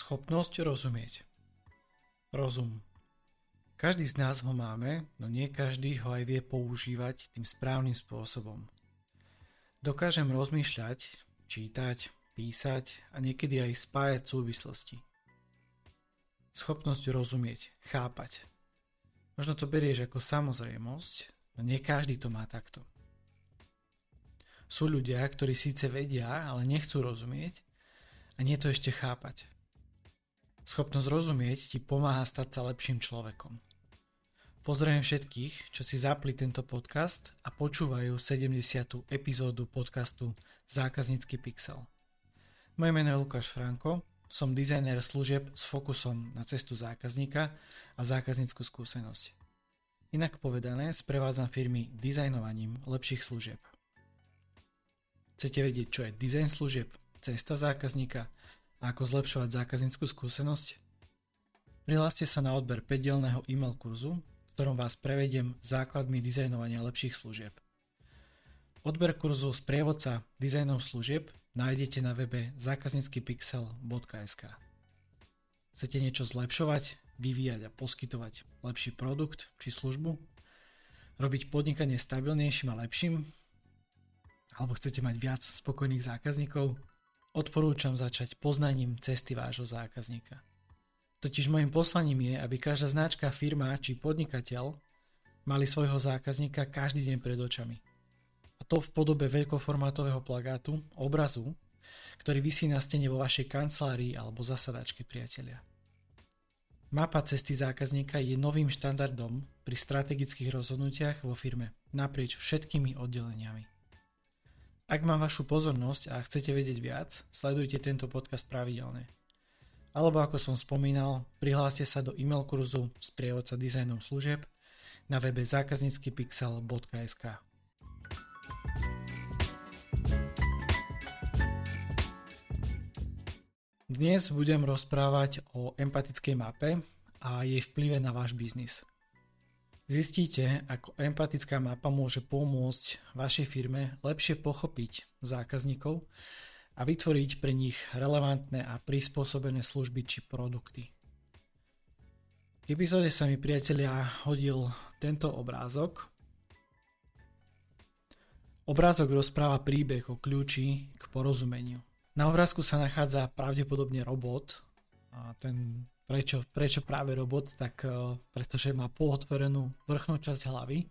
Schopnosť rozumieť. Rozum. Každý z nás ho máme, no nie každý ho aj vie používať tým správnym spôsobom. Dokážem rozmýšľať, čítať, písať a niekedy aj spájať súvislosti. Schopnosť rozumieť, chápať. Možno to berieš ako samozrejmosť, no nie každý to má takto. Sú ľudia, ktorí síce vedia, ale nechcú rozumieť a nie to ešte chápať. Schopnosť rozumieť ti pomáha stať sa lepším človekom. Pozdravujem všetkých, čo si zapli tento podcast a počúvajú 70. epizódu podcastu Zákaznícky pixel. Moje meno je Lukáš Franko, som dizajner služieb s fokusom na cestu zákazníka a zákazníckú skúsenosť. Inak povedané, sprevádzam firmy dizajnovaním lepších služieb. Chcete vedieť, čo je dizajn služieb, cesta zákazníka a ako zlepšovať zákazníckú skúsenosť? Prihláste sa na odber 5-dielného e-mail kurzu, ktorom vás prevediem základmi dizajnovania lepších služieb. Odber kurzu z prievodca dizajnov služieb nájdete na webe zákazníckypixel.sk Chcete niečo zlepšovať, vyvíjať a poskytovať lepší produkt či službu? Robiť podnikanie stabilnejším a lepším? Alebo chcete mať viac spokojných zákazníkov? Odporúčam začať poznaním cesty vášho zákazníka. Totiž môjim poslaním je, aby každá značka, firma či podnikateľ mali svojho zákazníka každý deň pred očami. A to v podobe veľkoformátového plagátu, obrazu, ktorý vysí na stene vo vašej kancelárii alebo zasadačke priatelia. Mapa cesty zákazníka je novým štandardom pri strategických rozhodnutiach vo firme naprieč všetkými oddeleniami. Ak mám vašu pozornosť a chcete vedieť viac, sledujte tento podcast pravidelne. Alebo ako som spomínal, prihláste sa do e-mail kurzu z prievodca dizajnov služieb na webe zákazníckypixel.sk Dnes budem rozprávať o empatickej mape a jej vplyve na váš biznis. Zistíte, ako empatická mapa môže pomôcť vašej firme lepšie pochopiť zákazníkov a vytvoriť pre nich relevantné a prispôsobené služby či produkty. V epizóde sa mi priatelia hodil tento obrázok. Obrázok rozpráva príbeh o kľúči k porozumeniu. Na obrázku sa nachádza pravdepodobne robot. A ten Prečo, prečo práve robot? Tak uh, pretože má polotvorenú vrchnú časť hlavy,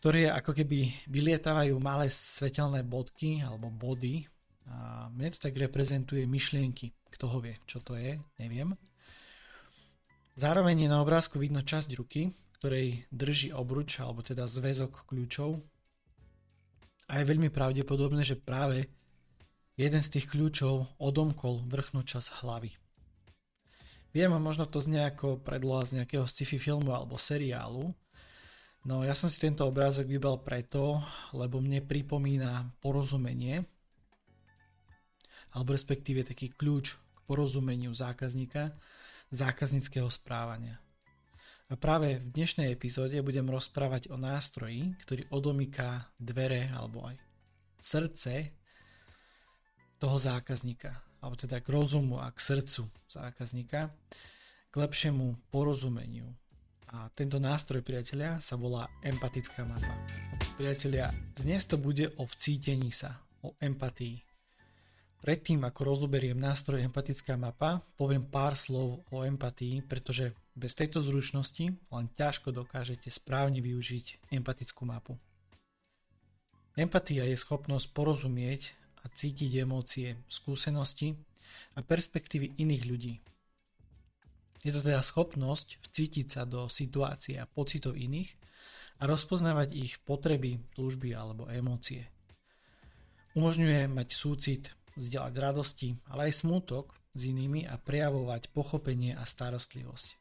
ktoré ako keby vylietávajú malé svetelné bodky alebo body. A mne to tak reprezentuje myšlienky. Kto ho vie, čo to je, neviem. Zároveň je na obrázku vidno časť ruky, ktorej drží obruč alebo teda zväzok kľúčov. A je veľmi pravdepodobné, že práve jeden z tých kľúčov odomkol vrchnú časť hlavy. Viem, možno to znie ako predloha z nejakého sci-fi filmu alebo seriálu, no ja som si tento obrázok vybral preto, lebo mne pripomína porozumenie, alebo respektíve taký kľúč k porozumeniu zákazníka, zákazníckého správania. A práve v dnešnej epizóde budem rozprávať o nástroji, ktorý odomýka dvere alebo aj srdce toho zákazníka alebo teda k rozumu a k srdcu zákazníka, k lepšiemu porozumeniu. A tento nástroj, priatelia, sa volá empatická mapa. Priatelia, dnes to bude o vcítení sa, o empatii. Predtým, ako rozoberiem nástroj empatická mapa, poviem pár slov o empatii, pretože bez tejto zručnosti len ťažko dokážete správne využiť empatickú mapu. Empatia je schopnosť porozumieť a cítiť emócie, skúsenosti a perspektívy iných ľudí. Je to teda schopnosť vcítiť sa do situácie a pocitov iných a rozpoznávať ich potreby, túžby alebo emócie. Umožňuje mať súcit, vzdelať radosti, ale aj smútok s inými a prejavovať pochopenie a starostlivosť.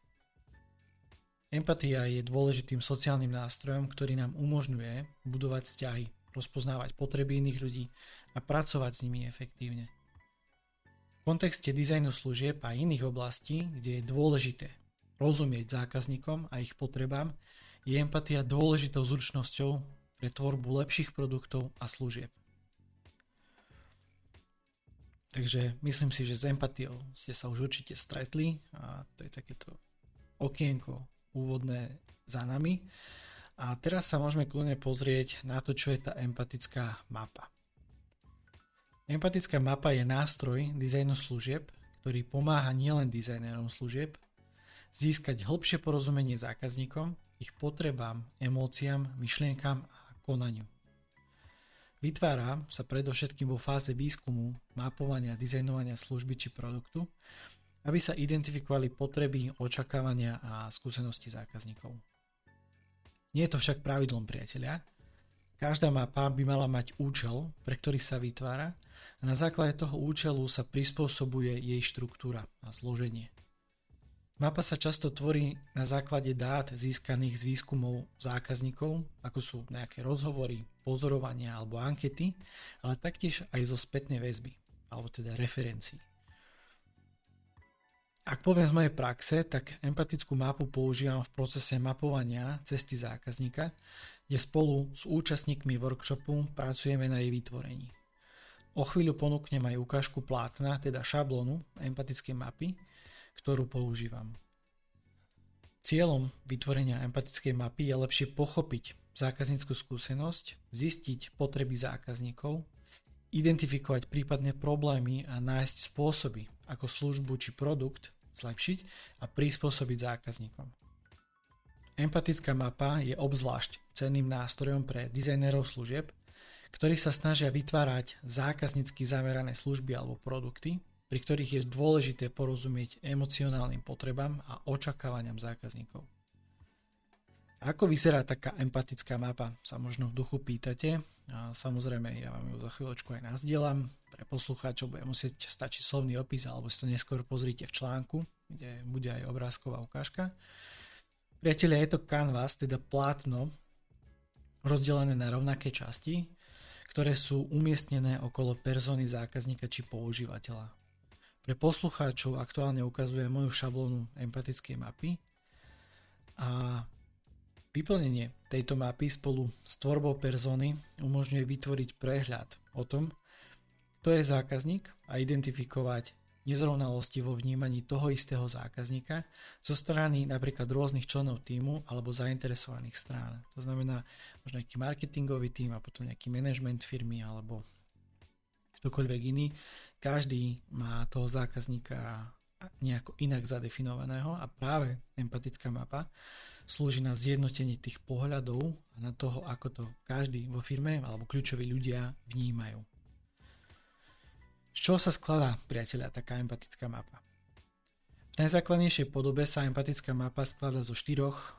Empatia je dôležitým sociálnym nástrojom, ktorý nám umožňuje budovať vzťahy, rozpoznávať potreby iných ľudí a pracovať s nimi efektívne. V kontexte dizajnu služieb a iných oblastí, kde je dôležité rozumieť zákazníkom a ich potrebám, je empatia dôležitou zručnosťou pre tvorbu lepších produktov a služieb. Takže myslím si, že s empatiou ste sa už určite stretli a to je takéto okienko úvodné za nami. A teraz sa môžeme kľudne pozrieť na to, čo je tá empatická mapa. Empatická mapa je nástroj dizajnu služieb, ktorý pomáha nielen dizajnerom služieb získať hĺbšie porozumenie zákazníkom, ich potrebám, emóciám, myšlienkam a konaniu. Vytvára sa predovšetkým vo fáze výskumu, mapovania, dizajnovania služby či produktu, aby sa identifikovali potreby, očakávania a skúsenosti zákazníkov. Nie je to však pravidlom priateľia. Každá mapa by mala mať účel, pre ktorý sa vytvára a na základe toho účelu sa prispôsobuje jej štruktúra a zloženie. Mapa sa často tvorí na základe dát získaných z výskumov zákazníkov, ako sú nejaké rozhovory, pozorovania alebo ankety, ale taktiež aj zo spätnej väzby, alebo teda referencií. Ak poviem z mojej praxe, tak empatickú mapu používam v procese mapovania cesty zákazníka, kde spolu s účastníkmi workshopu pracujeme na jej vytvorení. O chvíľu ponúknem aj ukážku plátna, teda šablónu empatickej mapy, ktorú používam. Cieľom vytvorenia empatickej mapy je lepšie pochopiť zákazníckú skúsenosť, zistiť potreby zákazníkov, identifikovať prípadné problémy a nájsť spôsoby, ako službu či produkt zlepšiť a prispôsobiť zákazníkom. Empatická mapa je obzvlášť cenným nástrojom pre dizajnerov služieb, ktorí sa snažia vytvárať zákaznícky zamerané služby alebo produkty, pri ktorých je dôležité porozumieť emocionálnym potrebám a očakávaniam zákazníkov. Ako vyzerá taká empatická mapa, sa možno v duchu pýtate. A samozrejme, ja vám ju za chvíľočku aj nazdielam. Pre poslucháčov bude musieť stačiť slovný opis, alebo si to neskôr pozrite v článku, kde bude aj obrázková ukážka. Priatelia, je to canvas, teda plátno, rozdelené na rovnaké časti, ktoré sú umiestnené okolo persony zákazníka či používateľa. Pre poslucháčov aktuálne ukazujem moju šablónu empatickej mapy a vyplnenie tejto mapy spolu s tvorbou persony umožňuje vytvoriť prehľad o tom, kto je zákazník a identifikovať nezrovnalosti vo vnímaní toho istého zákazníka zo strany napríklad rôznych členov týmu alebo zainteresovaných strán. To znamená možno nejaký marketingový tým a potom nejaký management firmy alebo ktokoľvek iný. Každý má toho zákazníka nejako inak zadefinovaného a práve empatická mapa slúži na zjednotenie tých pohľadov a na toho, ako to každý vo firme alebo kľúčoví ľudia vnímajú. Z čoho sa skladá, priateľa, taká empatická mapa? V najzákladnejšej podobe sa empatická mapa skladá zo štyroch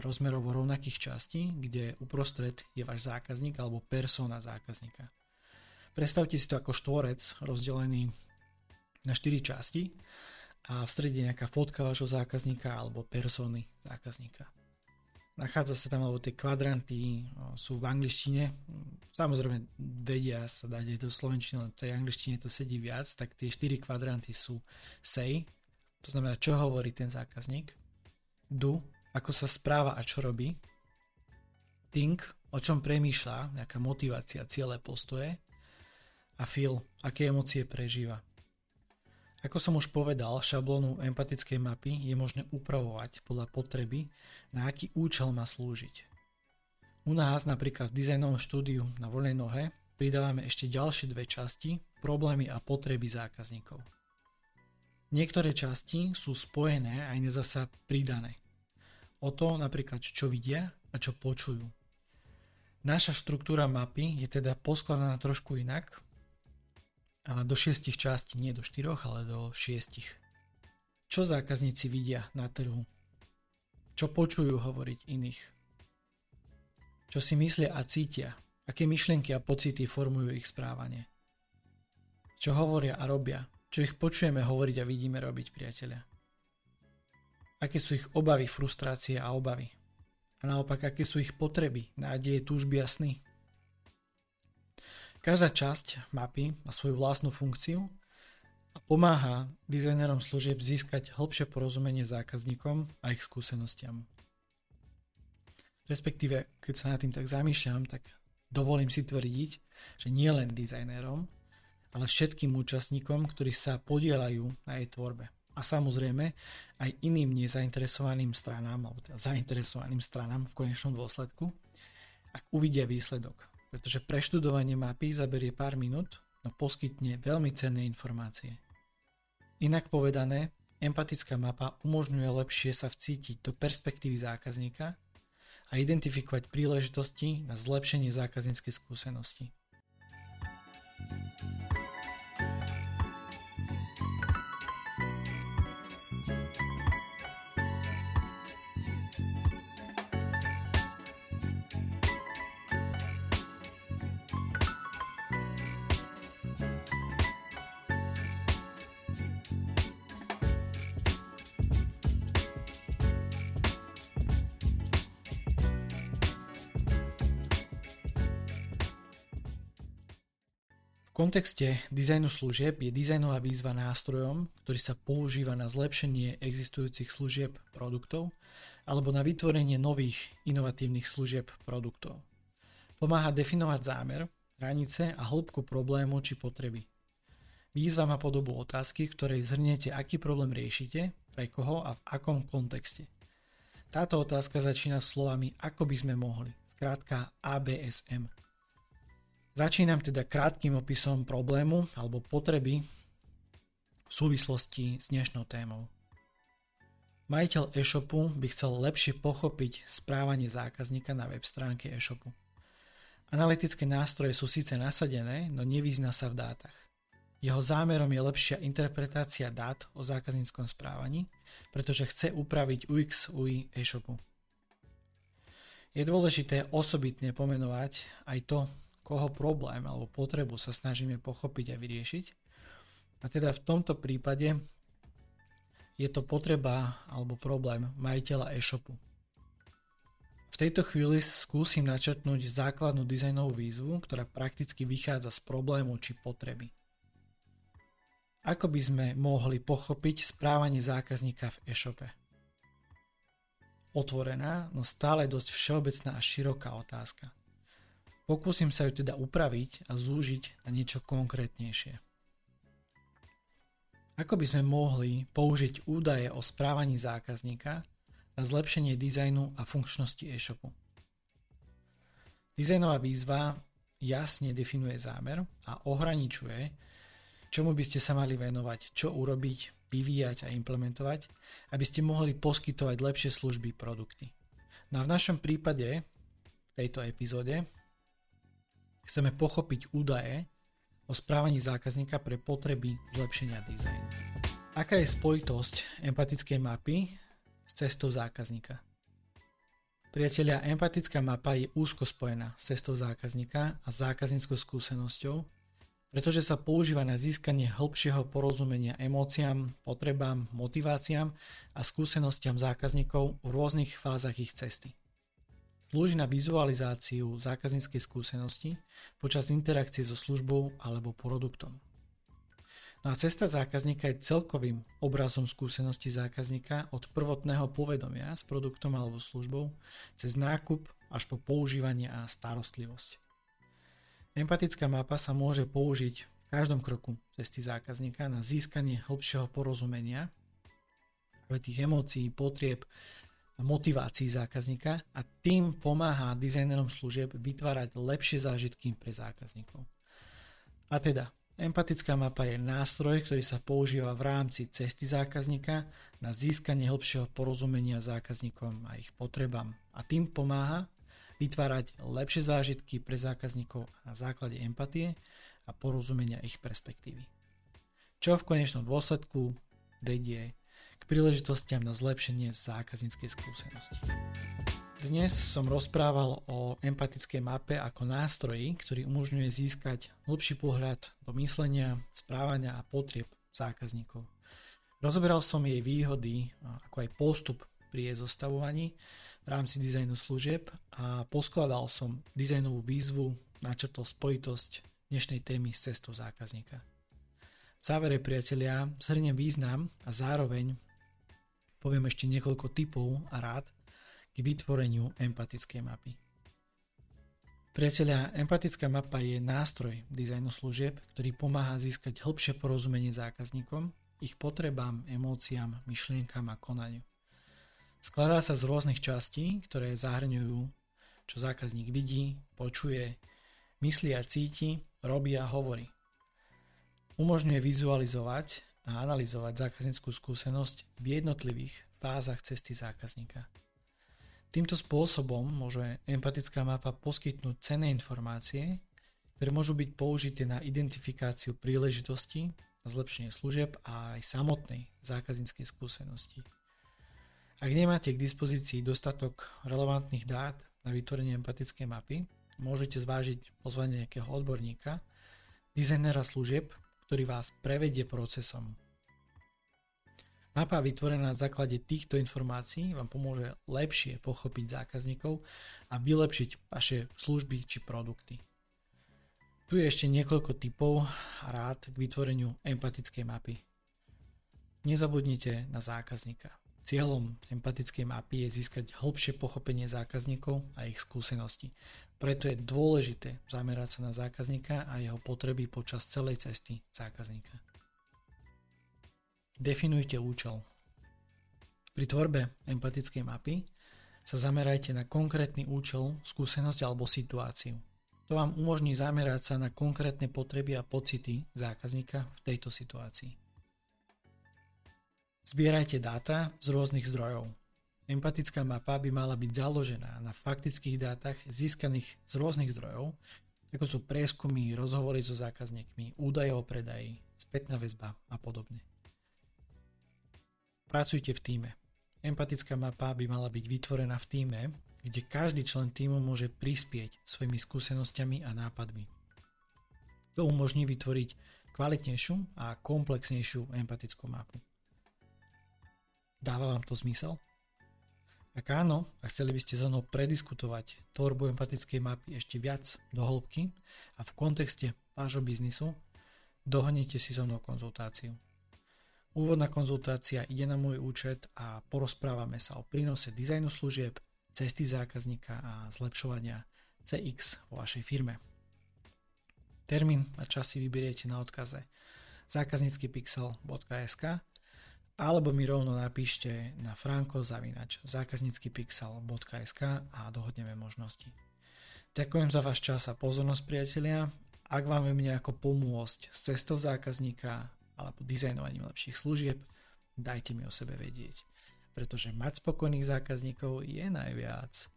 rozmerov rovnakých častí, kde uprostred je váš zákazník alebo persona zákazníka. Predstavte si to ako štvorec rozdelený na 4 časti a v strede nejaká fotka vášho zákazníka alebo persony zákazníka. Nachádza sa tam, alebo tie kvadranty sú v angličtine. Samozrejme vedia sa dať aj do slovenčiny, len v tej angličtine to sedí viac, tak tie 4 kvadranty sú say, to znamená, čo hovorí ten zákazník, do, ako sa správa a čo robí, think, o čom premýšľa, nejaká motivácia, ciele, postoje a feel, aké emócie prežíva. Ako som už povedal, šablónu empatickej mapy je možné upravovať podľa potreby, na aký účel má slúžiť. U nás napríklad v dizajnovom štúdiu na voľnej nohe pridávame ešte ďalšie dve časti, problémy a potreby zákazníkov. Niektoré časti sú spojené a iné zasa pridané. O to napríklad čo vidia a čo počujú. Naša štruktúra mapy je teda poskladaná trošku inak, do šiestich častí, nie do štyroch, ale do šiestich. Čo zákazníci vidia na trhu? Čo počujú hovoriť iných? Čo si myslia a cítia? Aké myšlienky a pocity formujú ich správanie? Čo hovoria a robia? Čo ich počujeme hovoriť a vidíme robiť, priatelia? Aké sú ich obavy, frustrácie a obavy? A naopak, aké sú ich potreby, nádeje, túžby a sny? Každá časť mapy má svoju vlastnú funkciu a pomáha dizajnerom služieb získať hĺbšie porozumenie zákazníkom a ich skúsenostiam. Respektíve, keď sa nad tým tak zamýšľam, tak dovolím si tvrdiť, že nie len dizajnerom, ale všetkým účastníkom, ktorí sa podielajú na jej tvorbe. A samozrejme aj iným nezainteresovaným stranám, alebo teda zainteresovaným stranám v konečnom dôsledku, ak uvidia výsledok. Pretože preštudovanie mapy zaberie pár minút, no poskytne veľmi cenné informácie. Inak povedané, empatická mapa umožňuje lepšie sa vcítiť do perspektívy zákazníka a identifikovať príležitosti na zlepšenie zákazníckej skúsenosti. Kontexte dizajnu služieb je dizajnová výzva nástrojom, ktorý sa používa na zlepšenie existujúcich služieb produktov alebo na vytvorenie nových inovatívnych služieb produktov. Pomáha definovať zámer, hranice a hĺbku problému či potreby. Výzva má podobu otázky, v ktorej zhrniete, aký problém riešite, pre koho a v akom kontexte. Táto otázka začína slovami ako by sme mohli, skrátka ABSM – Začínam teda krátkým opisom problému alebo potreby v súvislosti s dnešnou témou. Majiteľ e-shopu by chcel lepšie pochopiť správanie zákazníka na web stránke e-shopu. Analytické nástroje sú síce nasadené, no nevyzná sa v dátach. Jeho zámerom je lepšia interpretácia dát o zákazníckom správaní, pretože chce upraviť UX UI e-shopu. Je dôležité osobitne pomenovať aj to, koho problém alebo potrebu sa snažíme pochopiť a vyriešiť. A teda v tomto prípade je to potreba alebo problém majiteľa e-shopu. V tejto chvíli skúsim načrtnúť základnú dizajnovú výzvu, ktorá prakticky vychádza z problému či potreby. Ako by sme mohli pochopiť správanie zákazníka v e-shope? Otvorená, no stále dosť všeobecná a široká otázka – Pokúsim sa ju teda upraviť a zúžiť na niečo konkrétnejšie. Ako by sme mohli použiť údaje o správaní zákazníka na zlepšenie dizajnu a funkčnosti e-shopu? Dizajnová výzva jasne definuje zámer a ohraničuje, čomu by ste sa mali venovať, čo urobiť, vyvíjať a implementovať, aby ste mohli poskytovať lepšie služby, produkty. No a v našom prípade, v tejto epizóde, Chceme pochopiť údaje o správaní zákazníka pre potreby zlepšenia dizajnu. Aká je spojitosť empatickej mapy s cestou zákazníka? Priatelia, empatická mapa je úzko spojená s cestou zákazníka a zákazníckou skúsenosťou, pretože sa používa na získanie hĺbšieho porozumenia emóciám, potrebám, motiváciám a skúsenostiam zákazníkov v rôznych fázach ich cesty. Slúži na vizualizáciu zákazníckej skúsenosti počas interakcie so službou alebo produktom. No a cesta zákazníka je celkovým obrazom skúsenosti zákazníka od prvotného povedomia s produktom alebo službou cez nákup až po používanie a starostlivosť. Empatická mapa sa môže použiť v každom kroku cesty zákazníka na získanie hĺbšieho porozumenia tých emócií, potrieb motivácii zákazníka a tým pomáha dizajnerom služieb vytvárať lepšie zážitky pre zákazníkov. A teda, empatická mapa je nástroj, ktorý sa používa v rámci cesty zákazníka na získanie hĺbšieho porozumenia zákazníkom a ich potrebám a tým pomáha vytvárať lepšie zážitky pre zákazníkov na základe empatie a porozumenia ich perspektívy. Čo v konečnom dôsledku vedie príležitostiam na zlepšenie zákazníckej skúsenosti. Dnes som rozprával o empatickej mape ako nástroji, ktorý umožňuje získať hlbší pohľad do myslenia, správania a potrieb zákazníkov. Rozoberal som jej výhody, ako aj postup pri jej zostavovaní v rámci dizajnu služieb a poskladal som dizajnovú výzvu, načrtol spojitosť dnešnej témy s cestou zákazníka. V závere, priatelia, zhrniem význam a zároveň poviem ešte niekoľko typov a rád k vytvoreniu empatickej mapy. Priatelia, empatická mapa je nástroj dizajnu služieb, ktorý pomáha získať hĺbšie porozumenie zákazníkom, ich potrebám, emóciám, myšlienkam a konaniu. Skladá sa z rôznych častí, ktoré zahrňujú, čo zákazník vidí, počuje, myslí a cíti, robí a hovorí. Umožňuje vizualizovať a analyzovať zákazníckú skúsenosť v jednotlivých fázach cesty zákazníka. Týmto spôsobom môže empatická mapa poskytnúť cenné informácie, ktoré môžu byť použité na identifikáciu príležitostí, na zlepšenie služieb a aj samotnej zákazníckej skúsenosti. Ak nemáte k dispozícii dostatok relevantných dát na vytvorenie empatickej mapy, môžete zvážiť pozvanie nejakého odborníka, dizajnera služieb, ktorý vás prevedie procesom Mapa vytvorená na základe týchto informácií vám pomôže lepšie pochopiť zákazníkov a vylepšiť vaše služby či produkty. Tu je ešte niekoľko typov a rád k vytvoreniu empatickej mapy. Nezabudnite na zákazníka. Cieľom empatickej mapy je získať hĺbšie pochopenie zákazníkov a ich skúseností. Preto je dôležité zamerať sa na zákazníka a jeho potreby počas celej cesty zákazníka. Definujte účel. Pri tvorbe empatickej mapy sa zamerajte na konkrétny účel, skúsenosť alebo situáciu. To vám umožní zamerať sa na konkrétne potreby a pocity zákazníka v tejto situácii. Zbierajte dáta z rôznych zdrojov. Empatická mapa by mala byť založená na faktických dátach získaných z rôznych zdrojov, ako sú prieskumy, rozhovory so zákazníkmi, údaje o predaji, spätná väzba a podobne. Pracujte v týme. Empatická mapa by mala byť vytvorená v týme, kde každý člen týmu môže prispieť svojimi skúsenosťami a nápadmi. To umožní vytvoriť kvalitnejšiu a komplexnejšiu empatickú mapu. Dáva vám to zmysel? Ak áno, a chceli by ste so mnou prediskutovať tvorbu empatickej mapy ešte viac do hĺbky a v kontexte vášho biznisu, dohodnite si so mnou konzultáciu. Úvodná konzultácia ide na môj účet a porozprávame sa o prínose dizajnu služieb, cesty zákazníka a zlepšovania CX vo vašej firme. Termín a čas si vyberiete na odkaze zákazníckypixel.sk alebo mi rovno napíšte na franko zavinač zákazníckypixel.sk a dohodneme možnosti. Ďakujem za váš čas a pozornosť priatelia. Ak vám viem nejako pomôcť s cestou zákazníka, alebo dizajnovaním lepších služieb, dajte mi o sebe vedieť. Pretože mať spokojných zákazníkov je najviac.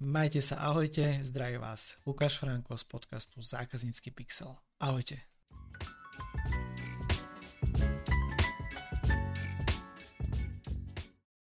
Majte sa, ahojte, zdraví vás Lukáš Franko z podcastu Zákaznícky pixel. Ahojte. thank you